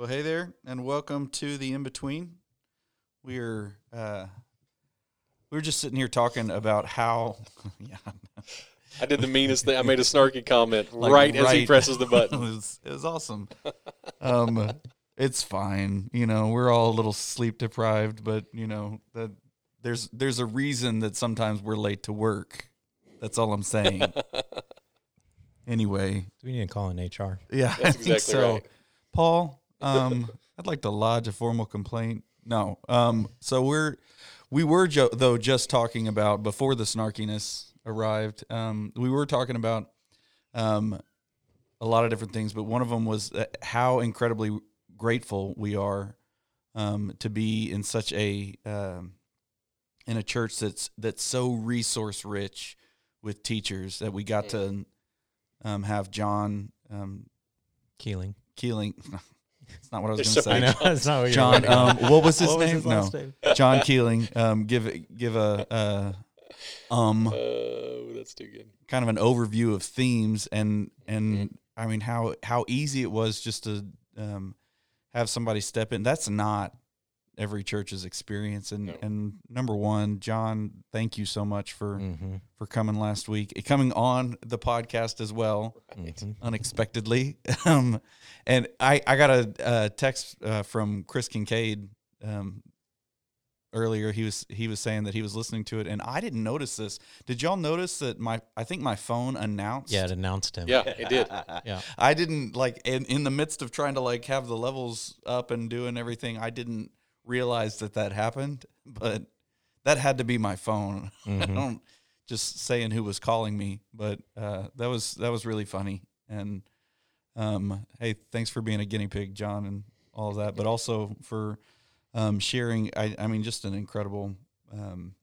Well, hey there, and welcome to the in between. We are uh, we were just sitting here talking about how, yeah, I did the meanest thing. I made a snarky comment Like, right, as he presses the it button. was it was awesome. Um, it's fine, you know. We're all a little sleep deprived, but you know that there's there's a reason that sometimes we're late to work. That's all I'm saying. anyway, Do we need to call in HR? yeah, I That's think exactly so. right. Paul, um, I'd like to lodge a formal complaint. No, um, so we're we were jo- though just talking about before the snarkiness arrived. Um, we were talking about um, a lot of different things, but one of them was uh, how incredibly grateful we are um, to be in such a um, in a church that's that's so resource rich with teachers that we got to um, have John um, Keeling. Keeling. it's not what I was going to so say. many That's not what John. Um, what was his What was name? his last name? no, John Keeling. Um, give give a uh, um Oh, that's too good. kind of an overview of themes and and Mm-hmm. I mean how how easy it was just to um, have somebody step in. That's not every church's experience. And No. and number one, John, thank you so much for Mm-hmm. for coming last week, coming on the podcast as well Mm-hmm. unexpectedly. Um, and I, I got a, a text uh, from Chris Kincaid um, earlier. He was he was saying that he was listening to it, and I didn't notice this. Did y'all notice that my I think my phone announced? Yeah, it announced him. Yeah, it did. Yeah. I didn't like in, in the midst of trying to like have the levels up and doing everything. I didn't realize that that happened, but that had to be my phone. I Mhm. don't just saying who was calling me, but uh, that was that was really funny. And um, hey, thanks for being a guinea pig, John, and all of that, but also for um, sharing. I, I mean, just an incredible um,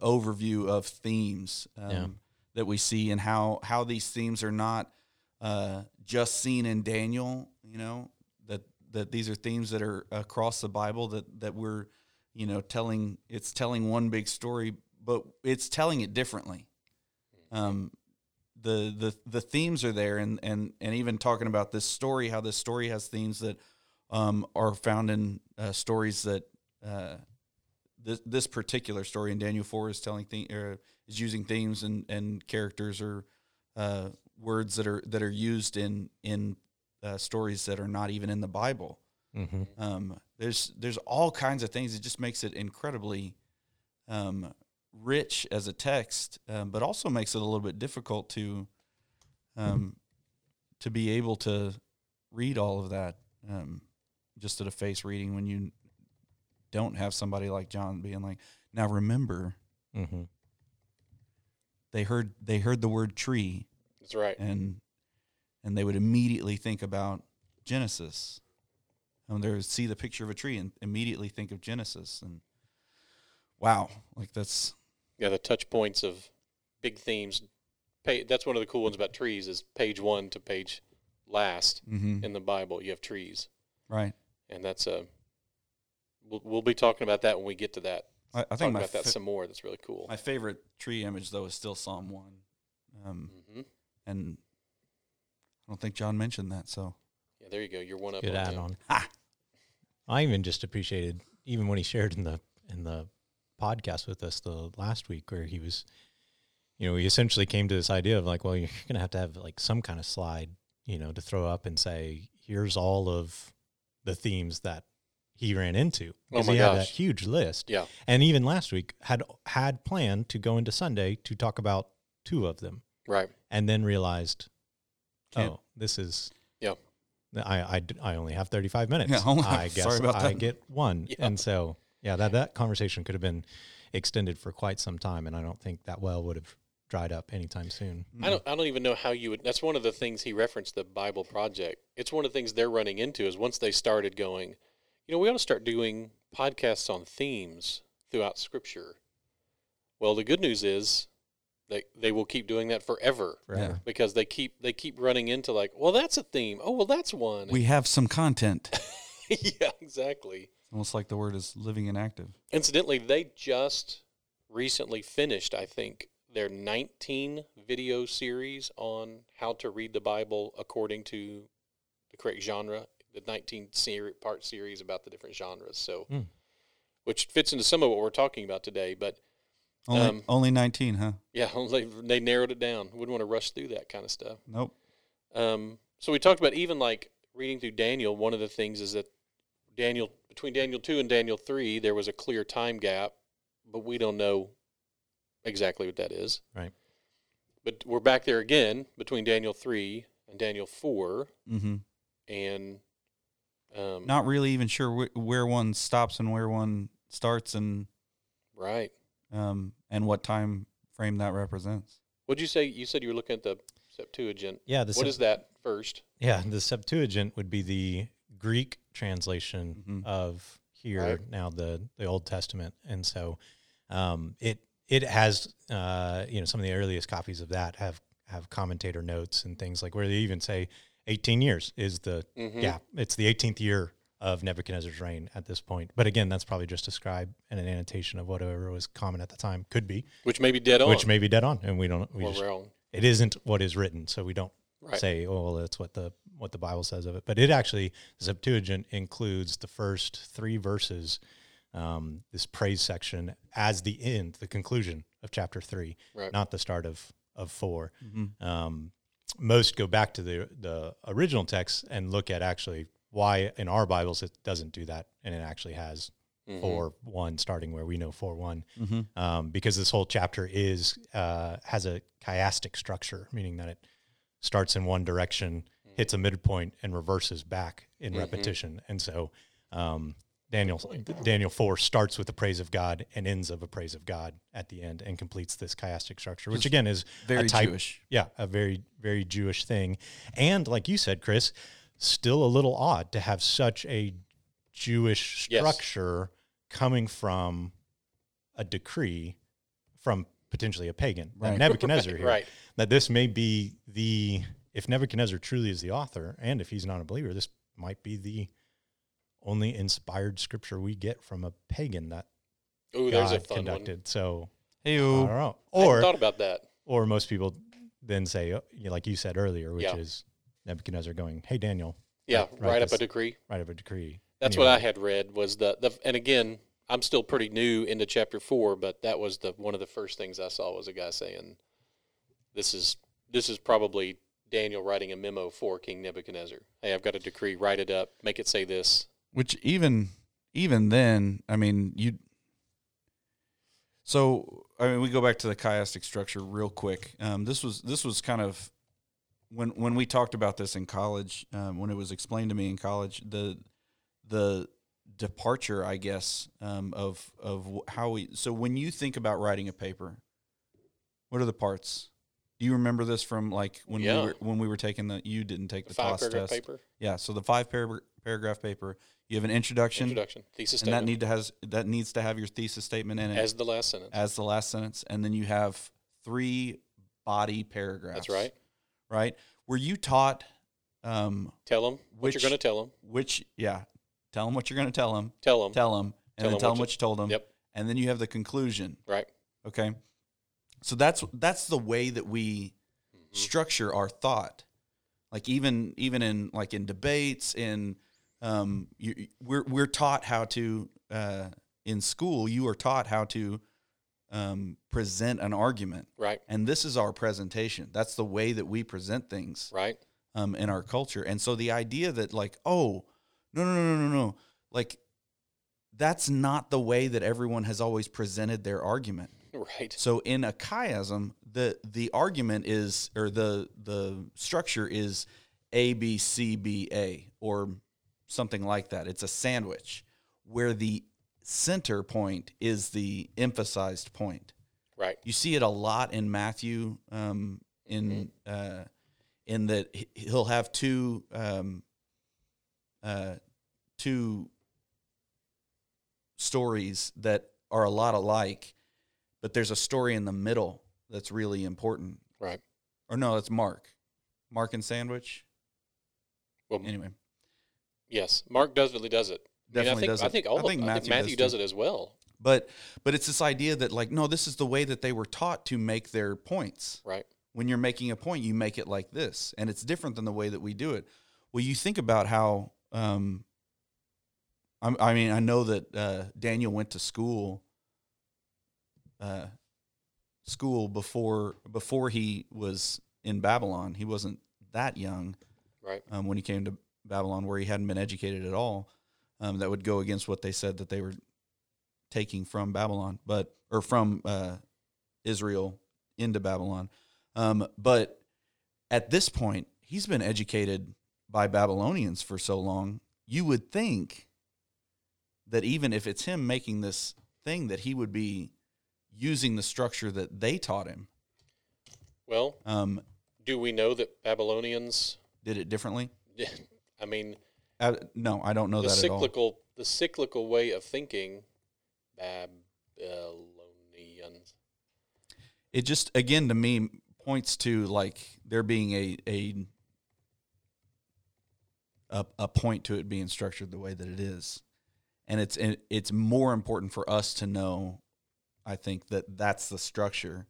overview of themes um, Yeah. that we see and how how these themes are not uh, just seen in Daniel. You know that these are themes that are across the Bible that that we're you know telling. It's telling one big story, but it's telling it differently. Um, the the the themes are there, and and and even talking about this story, how this story has themes that um, are found in uh, stories that. Uh, this, this particular story in Daniel four is telling the, uh, is using themes and, and characters or uh, words that are that are used in in uh, stories that are not even in the Bible. Mm-hmm. Um, there's there's all kinds of things. It just makes it incredibly um, rich as a text, um, but also makes it a little bit difficult to um, to be able to read all of that um, just at a face reading when you don't have somebody like John being like, now remember Mm-hmm. they heard they heard the word tree That's right. and and they would immediately think about Genesis. And they would see the picture of a tree and immediately think of Genesis. And wow, like that's Yeah, the touch points of big themes. That's one of the cool ones about trees is page one to page last mhm, in the Bible. You have trees, right. and that's a. We'll, we'll be talking about that when we get to that. I, I Talk think my about that some more. That's really cool. my favorite tree image though is still Psalm one, um, hmm and I don't think John mentioned that. So Yeah, there you go. You're one up. Good on add on. Ha! I even just appreciated even when he shared in the in the podcast with us the last week where he was you know, he essentially came to this idea of like, well, you're gonna have to have like some kind of slide, you know, to throw up and say, here's all of the themes that he ran into. Oh Because my he had that huge list. Yeah. And even last week had had planned to go into Sunday to talk about two of them Right. and then realized, Can't- oh, this is. Yeah. I, I, I only have 35 minutes. Yeah, only- I guess sorry about I that. get one. Yeah. And so, yeah, that, that conversation could have been extended for quite some time. And I don't think that well would have dried up anytime soon. I don't. I don't even know how you would. That's one of the things he referenced the Bible Project. It's one of the things they're running into is once they started going, you know, we ought to start doing podcasts on themes throughout Scripture. Well, the good news is they they will keep doing that forever Forever. because they keep they keep running into like, well, that's a theme. Oh, well, that's one. we have some content. yeah, exactly. Almost like the word is living and active. Incidentally, they just recently finished, I think, their 19 video series on how to read the Bible according to the correct genre. the 19 seri- part series about the different genres. So, Hmm. which fits into some of what we're talking about today. But Only Um, only nineteen, huh? yeah, they they narrowed it down. Wouldn't want to rush through that kind of stuff. Nope. Um, so we talked about even like reading through Daniel. One of the things is that Daniel between Daniel two and Daniel three, there was a clear time gap, but we don't know exactly what that is. Right. But we're back there again between Daniel three and Daniel four, Mm-hmm. and um, Not really even sure wh- where one stops and where one starts, and right. Um, and what time frame that represents. What'd you say? You said you were looking at the Septuagint. Yeah, the What is that first? Yeah, the Septuagint would be the Greek translation Mhm. of here Right. now the the Old Testament, and so um, it it has uh, you know some of the earliest copies of that have have commentator notes and things like where they even say 18 years is the Mhm. gap. It's the 18th year of Nebuchadnezzar's reign at this point. But again, that's probably just a scribe and an annotation of whatever was common at the time. Could be, Which may be dead on. which may be dead on, and we don't. We or just, wrong. it isn't what is written, so we don't Right. say, "Oh, well, that's what the what the Bible says of it." But it actually, the Septuagint includes the first three verses, um, this praise section, as the end, the conclusion of chapter three, Right. not the start of of 4 Mm-hmm. Um, most go back to the the original text and look at actually why in our Bibles it doesn't do that, and it actually has Mhm. four one starting where we know four one Mm-hmm. um, because this whole chapter is uh, has a chiastic structure, meaning that it starts in one direction, hits a midpoint, and reverses back in Mhm. repetition. And so um, Daniel Daniel four starts with the praise of God and ends of a praise of God at the end, and completes this chiastic structure, which again is Very a type, Jewish. yeah, a very very Jewish thing, and like you said, Chris, still a little odd to have such a Jewish Yes. structure coming from a decree from potentially a pagan, that Right. Nebuchadnezzar Right, here. right. That this may be the if Nebuchadnezzar truly is the author, and if he's not a believer, this might be the only inspired scripture we get from a pagan that Ooh, there's a God fun conducted. So Hey, I don't know. one. I Or thought about that. or most people then say, oh, you know, like you said earlier, which Yeah. is Nebuchadnezzar going, "Hey Daniel, Yeah, Right, write, right, up a this- decree. write up a decree." That's Anyway. what I had read was the, the and again, I'm still pretty new into chapter four, but that was the one of the first things I saw was a guy saying, "This is this is probably Daniel writing a memo for King Nebuchadnezzar. Hey, I've got a decree. Write it up. Make it say this." which even even then i mean you so i mean we go back to the chiastic structure real quick um, this was this was kind of when when we talked about this in college um, when it was explained to me in college the the departure i guess um, of of how we so when you think about writing a paper what are the parts do you remember this from like when Yeah. we were when we were taking the you didn't take the, The five paragraph test paper, yeah so the five par- paragraph paper you have an introduction introduction, thesis and that need to has that needs to have your thesis statement in it as the last sentence. as the last sentence, and then you have three body paragraphs. That's right. Right? Were you taught um, Tell them what you're going to tell them. which? Yeah, tell them what you're going to tell them. Tell them. Tell them, and Tell then 'em tell them what you told them. Yep. And then you have the conclusion. Right. Okay. So that's that's the way that we Mhm. structure our thought. Like even even in like in debates in um you, we're we're taught how to uh in school you are taught how to um present an argument Right. and this is our presentation that's the way that we present things Right. um in our culture and so the idea that like oh no no no no no no like that's not the way that everyone has always presented their argument Right. so in a chiasm, the the argument is or the the structure is A B C B A or something like that. It's a sandwich where the center point is the emphasized point. Right. You see it a lot in Matthew um, in uh, in that he- he'll have two um, uh, two stories that are a lot alike, but there's a story in the middle that's really important. Right. Or no, it's Mark, Markan Sandwich. Well, Anyway, yes. Mark definitely does it. I definitely I think, does I think all I think of, Matthew, I think Matthew does, does, it as well. But but it's this idea that like no, this is the way that they were taught to make their points. Right. when you're making a point, you make it like this, and it's different than the way that we do it. Well, you think about how um, I'm, I mean, I know that uh, Daniel went to school, uh, school before before he was in Babylon. He wasn't that young Right. um, when he came to Babylon, where he hadn't been educated at all. Um, that would go against what they said that they were taking from Babylon, but or from uh, Israel into Babylon. Um, but at this point, he's been educated by Babylonians for so long. You would think that even if it's him making this thing, that he would be using the structure that they taught him. Well, Um, do we know that Babylonians? did it differently? I mean, Uh, no, I don't know the that at all. cyclical the cyclical way of thinking, Babylonians. it just again to me points to like there being a a a, a point to it being structured the way that it is and it's and it's more important for us to know i think that that's the structure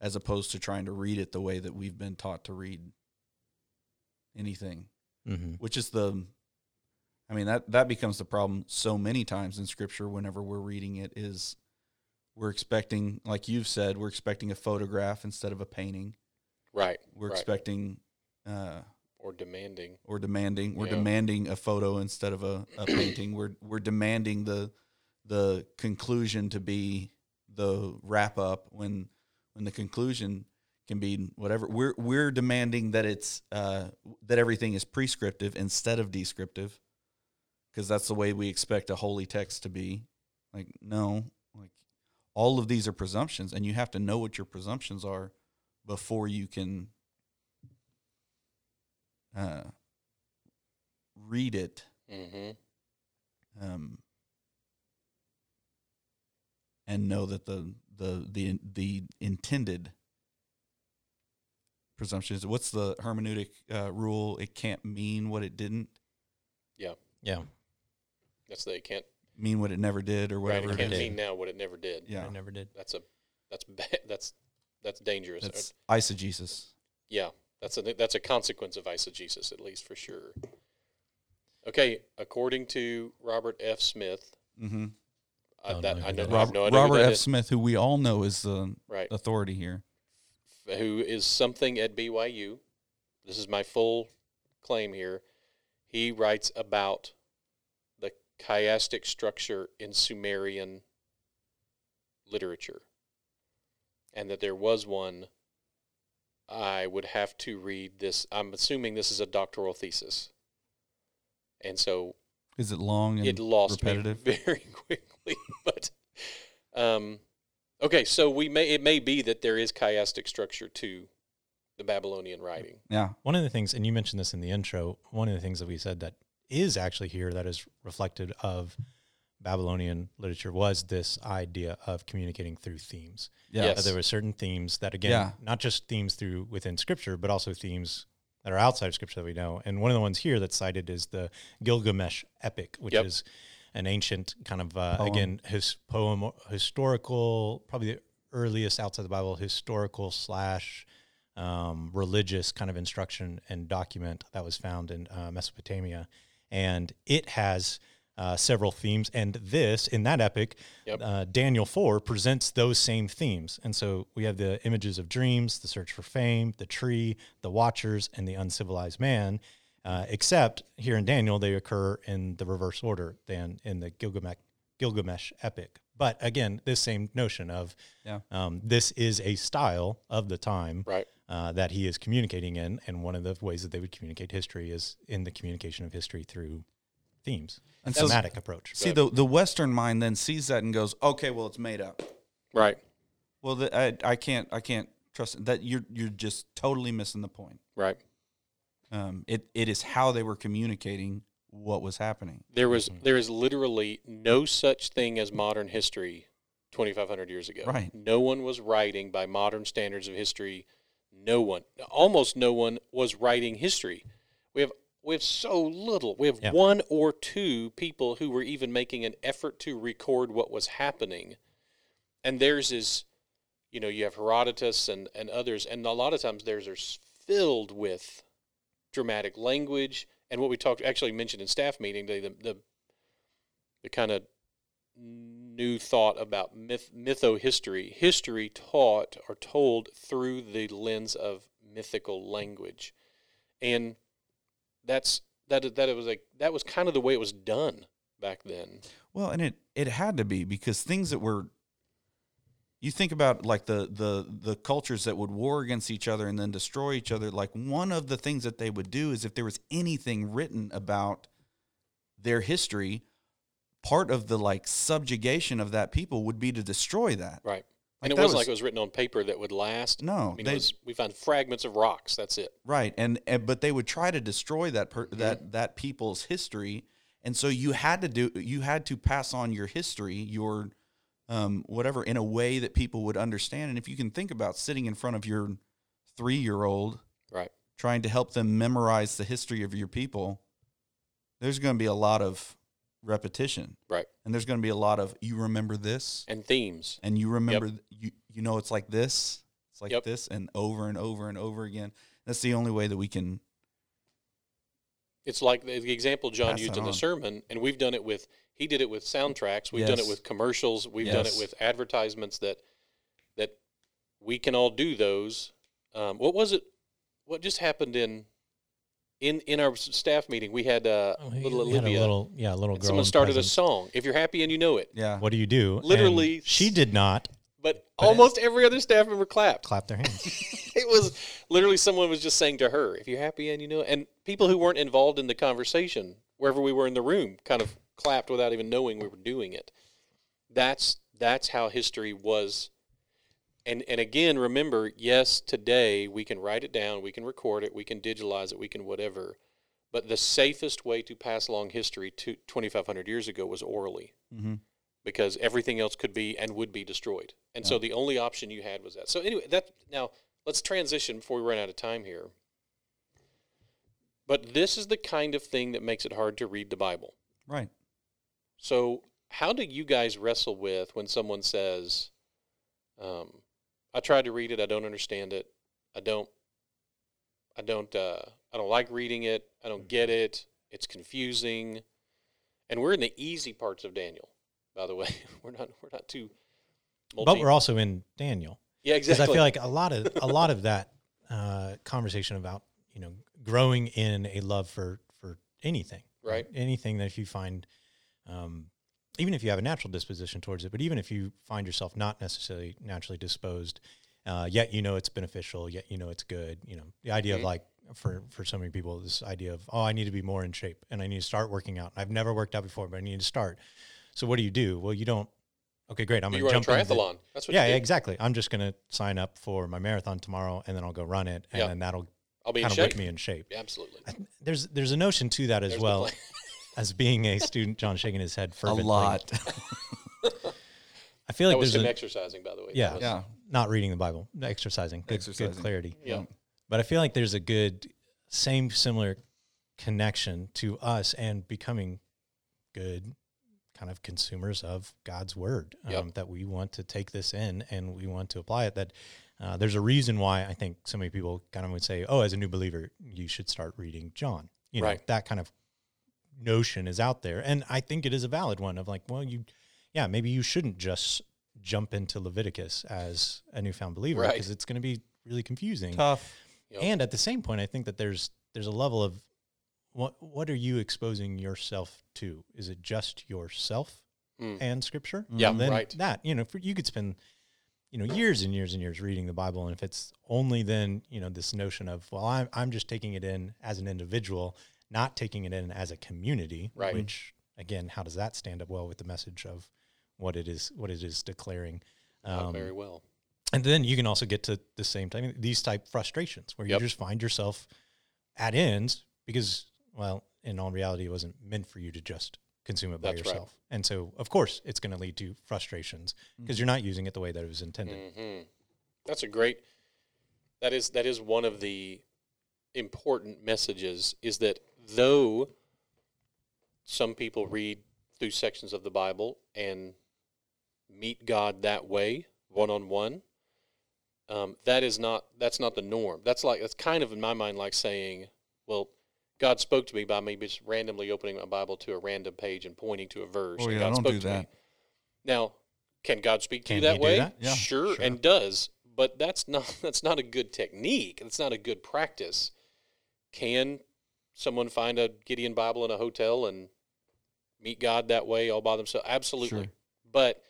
as opposed to trying to read it the way that we've been taught to read anything Mm-hmm. which is the i mean that that becomes the problem so many times in scripture whenever we're reading it is we're expecting like you've said we're expecting a photograph instead of a painting Right. we're right. expecting uh, or demanding. or demanding we're Yeah. demanding a photo instead of a, a painting we're we're demanding the the conclusion to be the wrap up when when the conclusion can be whatever we're we're demanding that it's uh, that everything is prescriptive instead of descriptive because that's the way we expect a holy text to be like no like all of these are presumptions and you have to know what your presumptions are before you can uh, read it Mm-hmm. um, and know that the the the the intended presumption is what's the hermeneutic uh, rule? It can't mean what it didn't Yeah. Yeah. That's they can't. mean what it never did or whatever It it can't is. mean now what it never did. Yeah, I never did. That's a that's bad. That's that's dangerous. that's eisegesis. Yeah, that's a that's a consequence of eisegesis, at least for sure. Okay, according to Robert F. Smith, Mm-hmm. I, that, know I know that I have Robert, no Robert F. is. Smith, who we all know is the right? authority here. Who is something at BYU? This is my full claim here. He writes about the chiastic structure in Sumerian literature, and that there was one. I would have to read this. I'm assuming this is a doctoral thesis, and so Is it long and it lost repetitive? me very quickly. But um, okay, so we may it may be that there is chiastic structure to the Babylonian writing. Yeah, One of the things, and you mentioned this in the intro, one of the things that we said that is actually here that is reflected of Babylonian literature was this idea of communicating through themes. Yes. Uh, there were certain themes that, again, Yeah. not just themes through within Scripture, but also themes that are outside of Scripture that we know. And one of the ones here that's cited is the Gilgamesh epic, which Yep. is an ancient kind of uh, again his poem, historical, probably the earliest outside the Bible, historical slash um, religious kind of instruction and document that was found in uh, Mesopotamia, and it has. Uh, several themes, and this in that epic, Yep. uh, Daniel 4 presents those same themes. And so we have the images of dreams, the search for fame, the tree, the watchers, and the uncivilized man. Uh, except here in Daniel, they occur in the reverse order than in the Gilgamesh, Gilgamesh epic. But again, this same notion of Yeah. um, this is a style of the time Right. Uh, that he is communicating in. And one of the ways that they would communicate history is in the communication of history through themes, And so- thematic approach. See, the the Western mind then sees that and goes, "Okay, well, it's made up." Right. Well, the, I I can't I can't trust that. You're you're just totally missing the point. Right. Um, it it is how they were communicating what was happening. There was Mm-hmm. there is literally no such thing as modern history 2500 years ago. Right. No one was writing by modern standards of history. No one, almost no one was writing history. We have we have so little. We have Yeah. one or two people who were even making an effort to record what was happening. And theirs is you know, you have Herodotus and, and others, and a lot of times theirs are filled with dramatic language and what we talked actually mentioned in staff meeting the the, the kind of new thought about myth mytho-history. History taught or told through the lens of mythical language. And that's that that it was like that was kind of the way it was done back then. Well, and it it had to be because things that were you think about like the the the cultures that would war against each other and then destroy each other like one of the things that they would do is if there was anything written about their history part of the like subjugation of that people would be to destroy that right Like, and it wasn't was- like it was written on paper that would last no I mean, they, was, we found fragments of rocks. That's it. right and, and but they would try to destroy that per, Mm-hmm. that that people's history and so you had to do you had to pass on your history your um, whatever in a way that people would understand and if you can think about sitting in front of your three year old Right. trying to help them memorize the history of your people there's going to be a lot of repetition Right. and there's going to be a lot of you remember this And themes. and you remember th- you you know it's like this it's like Yep. this and over and over and over again that's the only way that we can It's like the, the example John used in the sermon, and we've done it with. He did it with soundtracks. We've done it with commercials. We've done it with advertisements. That that we can all do those. Um, what was it? What just happened in in in our staff meeting? We had uh, Oh, little he had a Olivia. little, yeah, a little girl. someone in started a song. If you're happy and you know it, yeah What do you do? And Literally she did not but, But it- almost every other staff member clapped. Clapped their hands. it was literally someone was just saying to her, "If you're happy and you know," it," and people who weren't involved in the conversation, wherever we were in the room, kind of clapped without even knowing we were doing it. That's that's how history was. And and again, remember, yes, today we can write it down, we can record it, we can digitalize it, we can whatever. But the safest way to pass along history to 2,500 years ago was orally mm-hmm. because everything else could be and would be destroyed. And so the only option you had was that. So anyway, that now let's transition before we run out of time here. But this is the kind of thing that makes it hard to read the Bible. right So how do you guys wrestle with when someone says, um, "I tried to read it, I don't understand it, I don't, I don't, uh, I don't like reading it, I don't get it, it's confusing," and we're in the easy parts of Daniel, by the way. we're not, we're not too. but we're also in Daniel. yeah, exactly. because. I feel like a lot of a lot of that uh, conversation about you know growing in a love for for anything, Right. Anything that if you find, um, even if you have a natural disposition towards it, but even if you find yourself not necessarily naturally disposed, uh, yet you know it's beneficial, yet you know it's good. You know the idea Mhm. of like for for so many people this idea of oh I need to be more in shape and I need to start working out. I've never worked out before, but I need to start. So what do you do? Well, you don't. Okay, great. I'm going to a jump the- triathlon. That's what yeah, exactly. I'm just going to sign up for my marathon tomorrow, and then I'll go run it, and then that'll I'll be kind of whip me in shape. Yeah, absolutely. I There's there's a notion to that as There's well. as being a student. John shaking his head fervently. a lot I feel that like was there's him a, exercising, by the way. Yeah. Yeah not reading the Bible, exercising, good, Exercising. good clarity. Yeah. But I feel like there's a good same similar connection to us and becoming good kind of consumers of God's word. Um, Yep. That we want to take this in and we want to apply it. That uh, there's a reason why I think so many people kind of would say, "Oh, as a new believer, you should start reading John." You know, Right. that kind of notion is out there, and I think it is a valid one. Of like, well, you, yeah, maybe you shouldn't just jump into Leviticus as a newfound believer Right. because it's going to be really confusing. tough Yep. And at the same point, I think that there's there's a level of what what are you exposing yourself to? Is it just yourself Mm. and Scripture? Yeah, And then right. That you know, for, you could spend you know years and years and years reading the Bible, and if it's only then you know this notion of well, I'm I'm just taking it in as an individual, not taking it in as a community, Right. Which again, how does that stand up well with the message of what it is what it is declaring? Um, very well. and then you can also get to the same time these type frustrations where Yep. you just find yourself at ends because well in all reality it wasn't meant for you to just consume it by That's right. yourself and so of course it's going to lead to frustrations because you're not using it the way that it was intended hmm That's a great. That is that is one of the important messages. Is that though some people read through sections of the Bible and meet God that way, one on one, that is not that's not the norm. That's like that's kind of in my mind like saying, well, God spoke to me by me just randomly opening my Bible to a random page and pointing to a verse. Oh, yeah, God don't spoke do me. that. Now, can God speak to Can you that way? that? Yeah, sure, sure. and does, but that's not that's not a good technique. That's not a good practice. Can someone find a Gideon Bible in a hotel and meet God that way all by themselves? Absolutely. Sure. But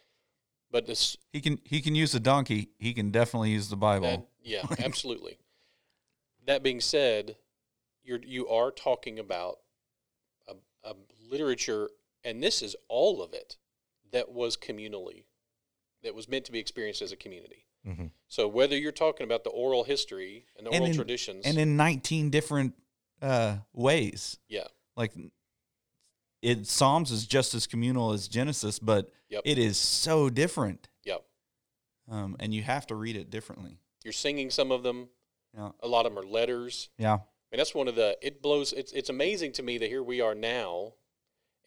but this He can he can use a donkey. He can definitely use the Bible. that, yeah, absolutely. That being said, you're you are talking about a, a literature, and this is all of it that was communally, that was meant to be experienced as a community. hmm So whether you're talking about the oral history and the And oral in- traditions, and in 19 different uh, ways. yeah, Like it Psalms is just as communal as Genesis, but Yep. it is so different. Yep. Um, and you have to read it differently. you're singing some of them. Yeah. A lot of them are letters. Yeah. I mean, that's one of the. It blows. It's it's amazing to me that here we are now,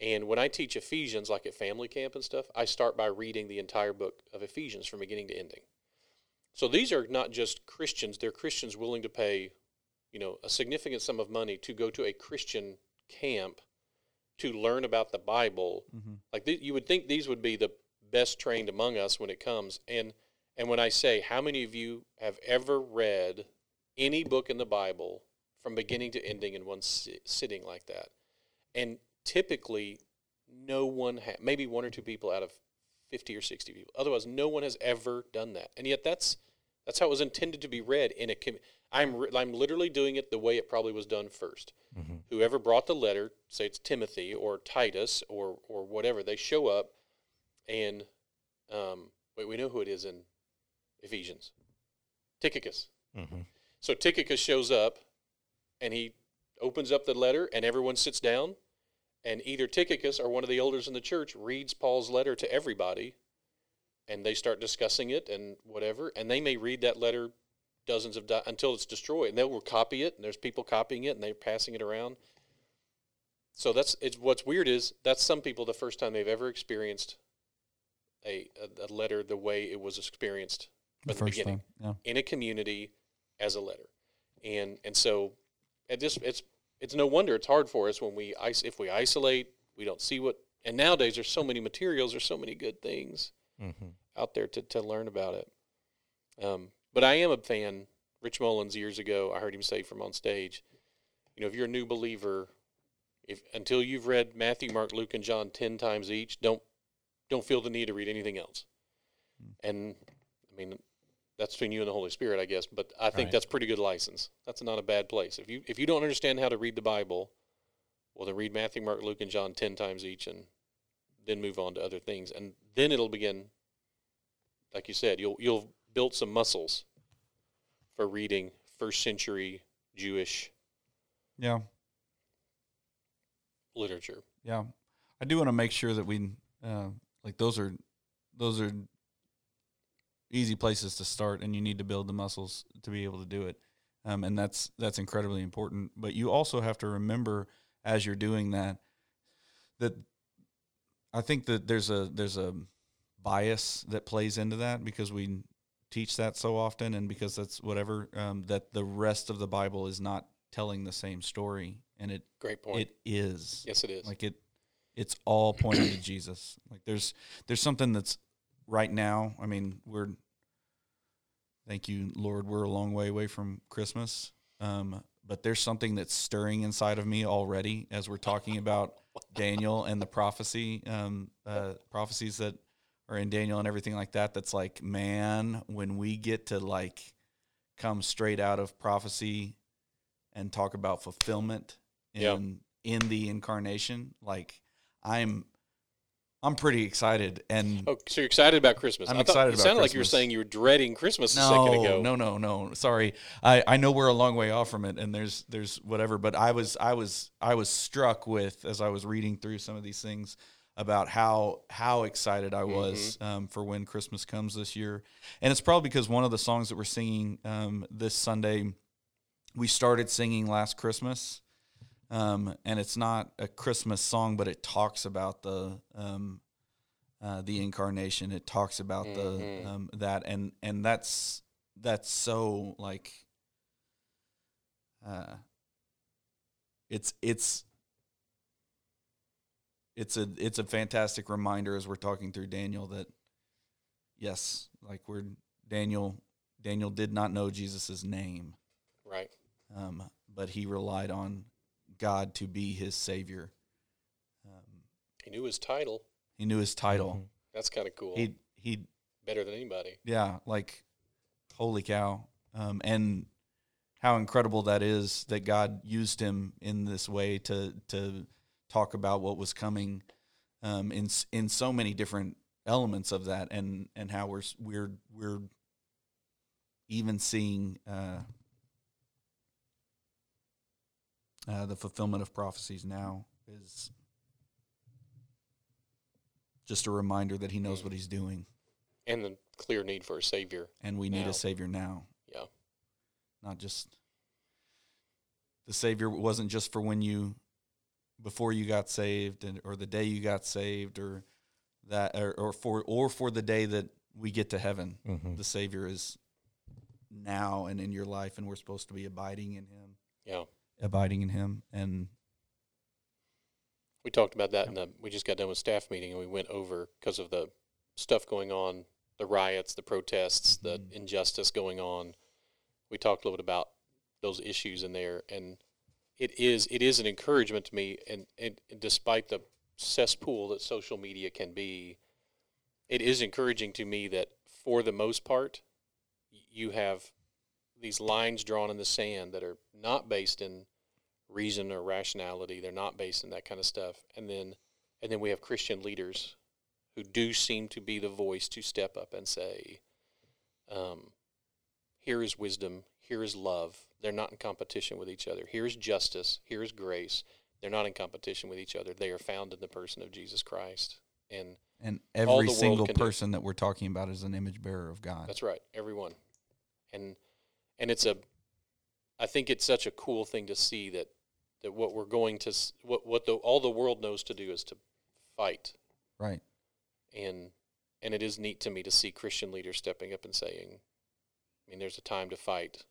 and when I teach Ephesians, like at family camp and stuff, I start by reading the entire book of Ephesians from beginning to ending. So these are not just Christians; they're Christians willing to pay, you know, a significant sum of money to go to a Christian camp to learn about the Bible. Mhm. Like th- you would think these would be the best trained among us when it comes. And and when I say, how many of you have ever read any book in the Bible from beginning to ending in one si- sitting like that? And typically, no one ha- maybe one or two people out of fifty or sixty people. Otherwise, no one has ever done that. And yet, that's that's how it was intended to be read in a. Com- I'm re- I'm literally doing it the way it probably was done 1st hmm whoever brought the letter, say it's Timothy or Titus or or whatever, they show up, and um, wait, we know who it is in Ephesians, Tychicus. hmm So Tychicus shows up, and he opens up the letter, and everyone sits down, and either Tychicus or one of the elders in the church reads Paul's letter to everybody, and they start discussing it and whatever, and they may read that letter dozens of di- until it's destroyed, and they will copy it, and there's people copying it, and they're passing it around. So that's it's what's weird is that's some people the first time they've ever experienced a a, a letter the way it was experienced The from the first beginning time. Yeah. in a community as a letter, and and so it just it's it's no wonder it's hard for us when we is- if we isolate we don't see what and nowadays there's so many materials there's so many good things hmm out there to, to learn about it. Um, but I am a fan. Rich Mullins years ago, I heard him say from on stage, you know, if you're a new believer, if until you've read Matthew, Mark, Luke, and John ten times each, don't don't feel the need to read anything else. Hmm. And I mean, that's between you and the Holy Spirit, I guess. But I think Right. that's pretty good license. That's not a bad place. If you if you don't understand how to read the Bible, well, then read Matthew, Mark, Luke, and John ten times each, and then move on to other things, and then it'll begin. Like you said, you'll you'll build some muscles for reading first century Jewish Yeah. literature. Yeah, I do want to make sure that we uh, like those are those are easy places to start, and you need to build the muscles to be able to do it, um, and that's that's incredibly important. But you also have to remember as you're doing that that I think that there's a there's a bias that plays into that because we teach that so often, and because that's whatever um, that the rest of the Bible is not telling the same story, and it Great point. it is yes, it is. like it it's all pointing to jesus like there's there's something that's right now i mean we're thank you lord we're a long way away from christmas um, but there's something that's stirring inside of me already as we're talking about daniel and the prophecy um, uh, prophecies that are in daniel and everything like that that's like man when we get to like come straight out of prophecy and talk about fulfillment in Yeah. in the incarnation like i'm i'm pretty excited and oh, so you're excited about Christmas? I'm I thought, excited It sounded like you were saying you were dreading Christmas a second no ago. no no no sorry i i know we're a long way off from it and there's there's whatever but i was i was i was struck with as i was reading through some of these things about how how excited i was um, for when christmas comes this year and it's probably because one of the songs that we're singing um, this sunday we started singing last christmas um, and it's not a Christmas song, but it talks about the um, uh, the incarnation. It talks about Mhm. the um, that, and and that's that's so like uh, it's it's it's a it's a fantastic reminder as we're talking through Daniel that yes, like we're Daniel Daniel did not know Jesus' name, Right. um, but he relied on God to be his savior. Um, He knew his title. he knew his title. Mhm. That's kind of cool. He he Better than anybody. yeah, like holy cow. Um, and how incredible that is that God used him in this way to to talk about what was coming um, in in so many different elements of that, and and how we're we're we're even seeing uh, uh, the fulfillment of prophecies now is just a reminder that He knows what He's doing, And the clear need for a savior. and we need Now. a Savior now. Yeah. not just the savior wasn't just for when you before you got saved and or the day you got saved or that or, or for or for the day that we get to heaven Mhm. the savior is now and in your life and we're supposed to be abiding in him Yeah. abiding in him and We talked about that in the. We just got done with staff meeting, and we went over because of the stuff going on, the riots, the protests, the Mhm. injustice going on. We talked a little bit about those issues in there, and it is it is an encouragement to me. And, and despite the cesspool that social media can be, it is encouraging to me that for the most part, you have these lines drawn in the sand that are not based in reason or rationality. They're not based in that kind of stuff. And then and then we have Christian leaders who do seem to be the voice to step up and say, um, here is wisdom, here is love. They're not in competition with each other. Here is justice, here is grace. They're not in competition with each other. They are found in the person of Jesus Christ. And and every single can do. person that we're talking about is an image bearer of god That's right, everyone. And and it's a I think it's such a cool thing to see that that what we're going to what what the all the world knows to do is to fight. right And and it is neat to me to see Christian leaders stepping up and saying I mean there's a time to fight,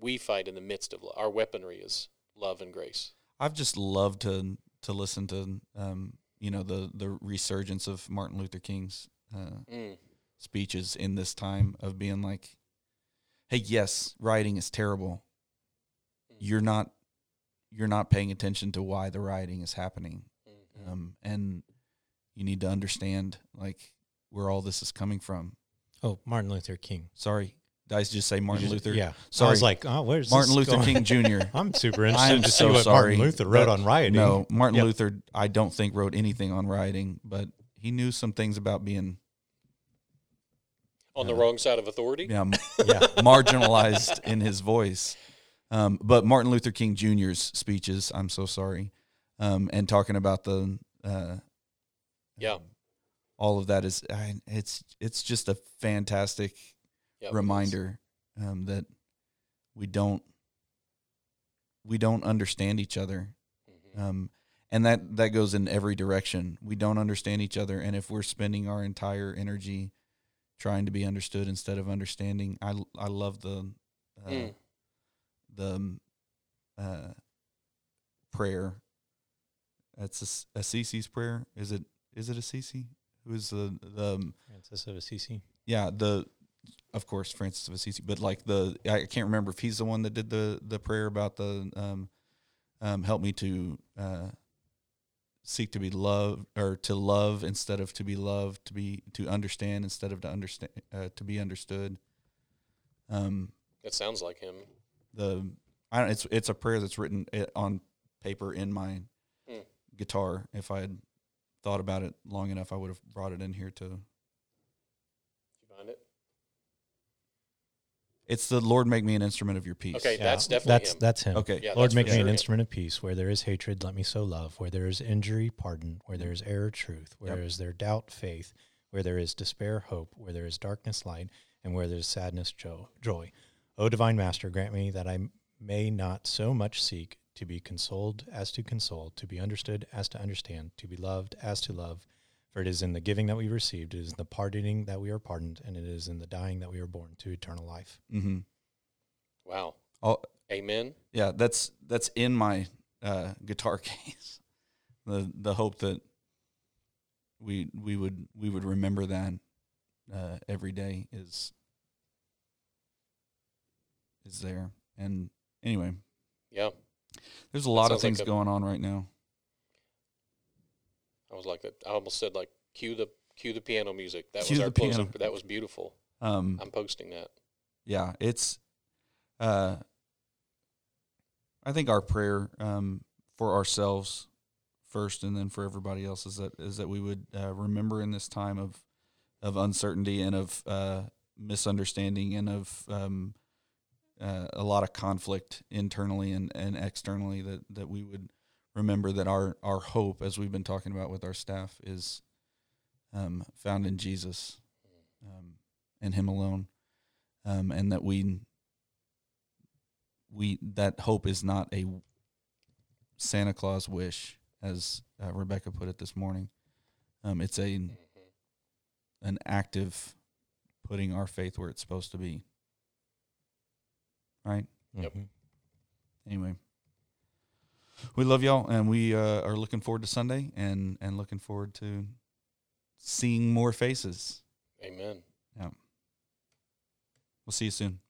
we fight in the midst of lo- our weaponry is love and grace. I've just loved to to listen to um, you know the the resurgence of Martin Luther King's uh, Mm. speeches in this time of being like, "Hey, yes, rioting is terrible. You're not you're not paying attention to why the rioting is happening, Mhm. um, and you need to understand like where all this is coming from." Oh, Martin Luther King. Sorry, did I just say Martin just- Luther? Yeah. Sorry. I was like, oh, where's Martin this Luther going? King Jr. I'm super interested I'm to see so what sorry. Martin Luther wrote on rioting. No, Martin Yep. Luther, I don't think wrote anything on rioting, but he knew some things about being On the Uh, wrong side of authority? yeah, Yeah. marginalized in his voice. Um, but Martin Luther King Jr.'s speeches, I'm so sorry, um, and talking about the uh, Yeah. all of that is I, it's it's just a fantastic Yeah, it is. reminder um, that we don't we don't understand each other Mhm. um, and that that goes in every direction. We don't understand each other, and if we're spending our entire energy trying to be understood instead of understanding, I I love the uh, Mm. the um, uh, prayer. That's a, Assisi's prayer. Is it? Is it Assisi? Who is the the um, Francis of Assisi. yeah the of course Francis of Assisi, but like the I can't remember if he's the one that did the the prayer about the um um help me to uh seek to be loved or to love instead of to be loved to be to understand instead of to understand uh, to be understood um That sounds like him. the I don't it's it's a prayer that's written on paper in my Hmm. guitar if I had thought about it long enough I would have brought it in here to Did you find it? It's the Lord make me an instrument of your peace Okay, that's definitely that's him. that's him. okay Yeah, Lord, make for me an instrument of peace. Where there is hatred, let me sow love. Where there is injury, pardon. Where mm-hmm. there is error, truth. Where Yep. there is there doubt, faith. Where there is despair, hope. Where there is darkness, light. And where there is sadness, jo- joy. O divine Master, grant me that I may not so much seek to be consoled as to console, to be understood as to understand, to be loved as to love. For it is in the giving that we received, it is in the pardoning that we are pardoned, and it is in the dying that we are born to eternal life. mm-hmm. Wow. Oh, Amen. yeah, that's that's in my uh, guitar case. The the hope that we we would we would remember that uh, every day is is there. And anyway, Yeah. there's a lot of sounds like things a- going on right now. I was like that. I almost said like cue the cue the piano music. That Cue was our piano. closing. That was beautiful. Um, I'm posting that. yeah, it's. Uh, I think our prayer um, for ourselves first, and then for everybody else, is that is that we would uh, remember in this time of of uncertainty and of uh, misunderstanding and of um, uh, a lot of conflict internally and, and externally that, that we would remember that our, our hope, as we've been talking about with our staff, is um, found in Jesus um, and Him alone, um, and that we we that hope is not a Santa Claus wish, as uh, Rebecca put it this morning. Um, it's a an active putting our faith where it's supposed to be. Right? Yep. Mhm. Anyway. We love y'all and we uh, are looking forward to Sunday and and looking forward to seeing more faces. Amen. Yeah. We'll see you soon.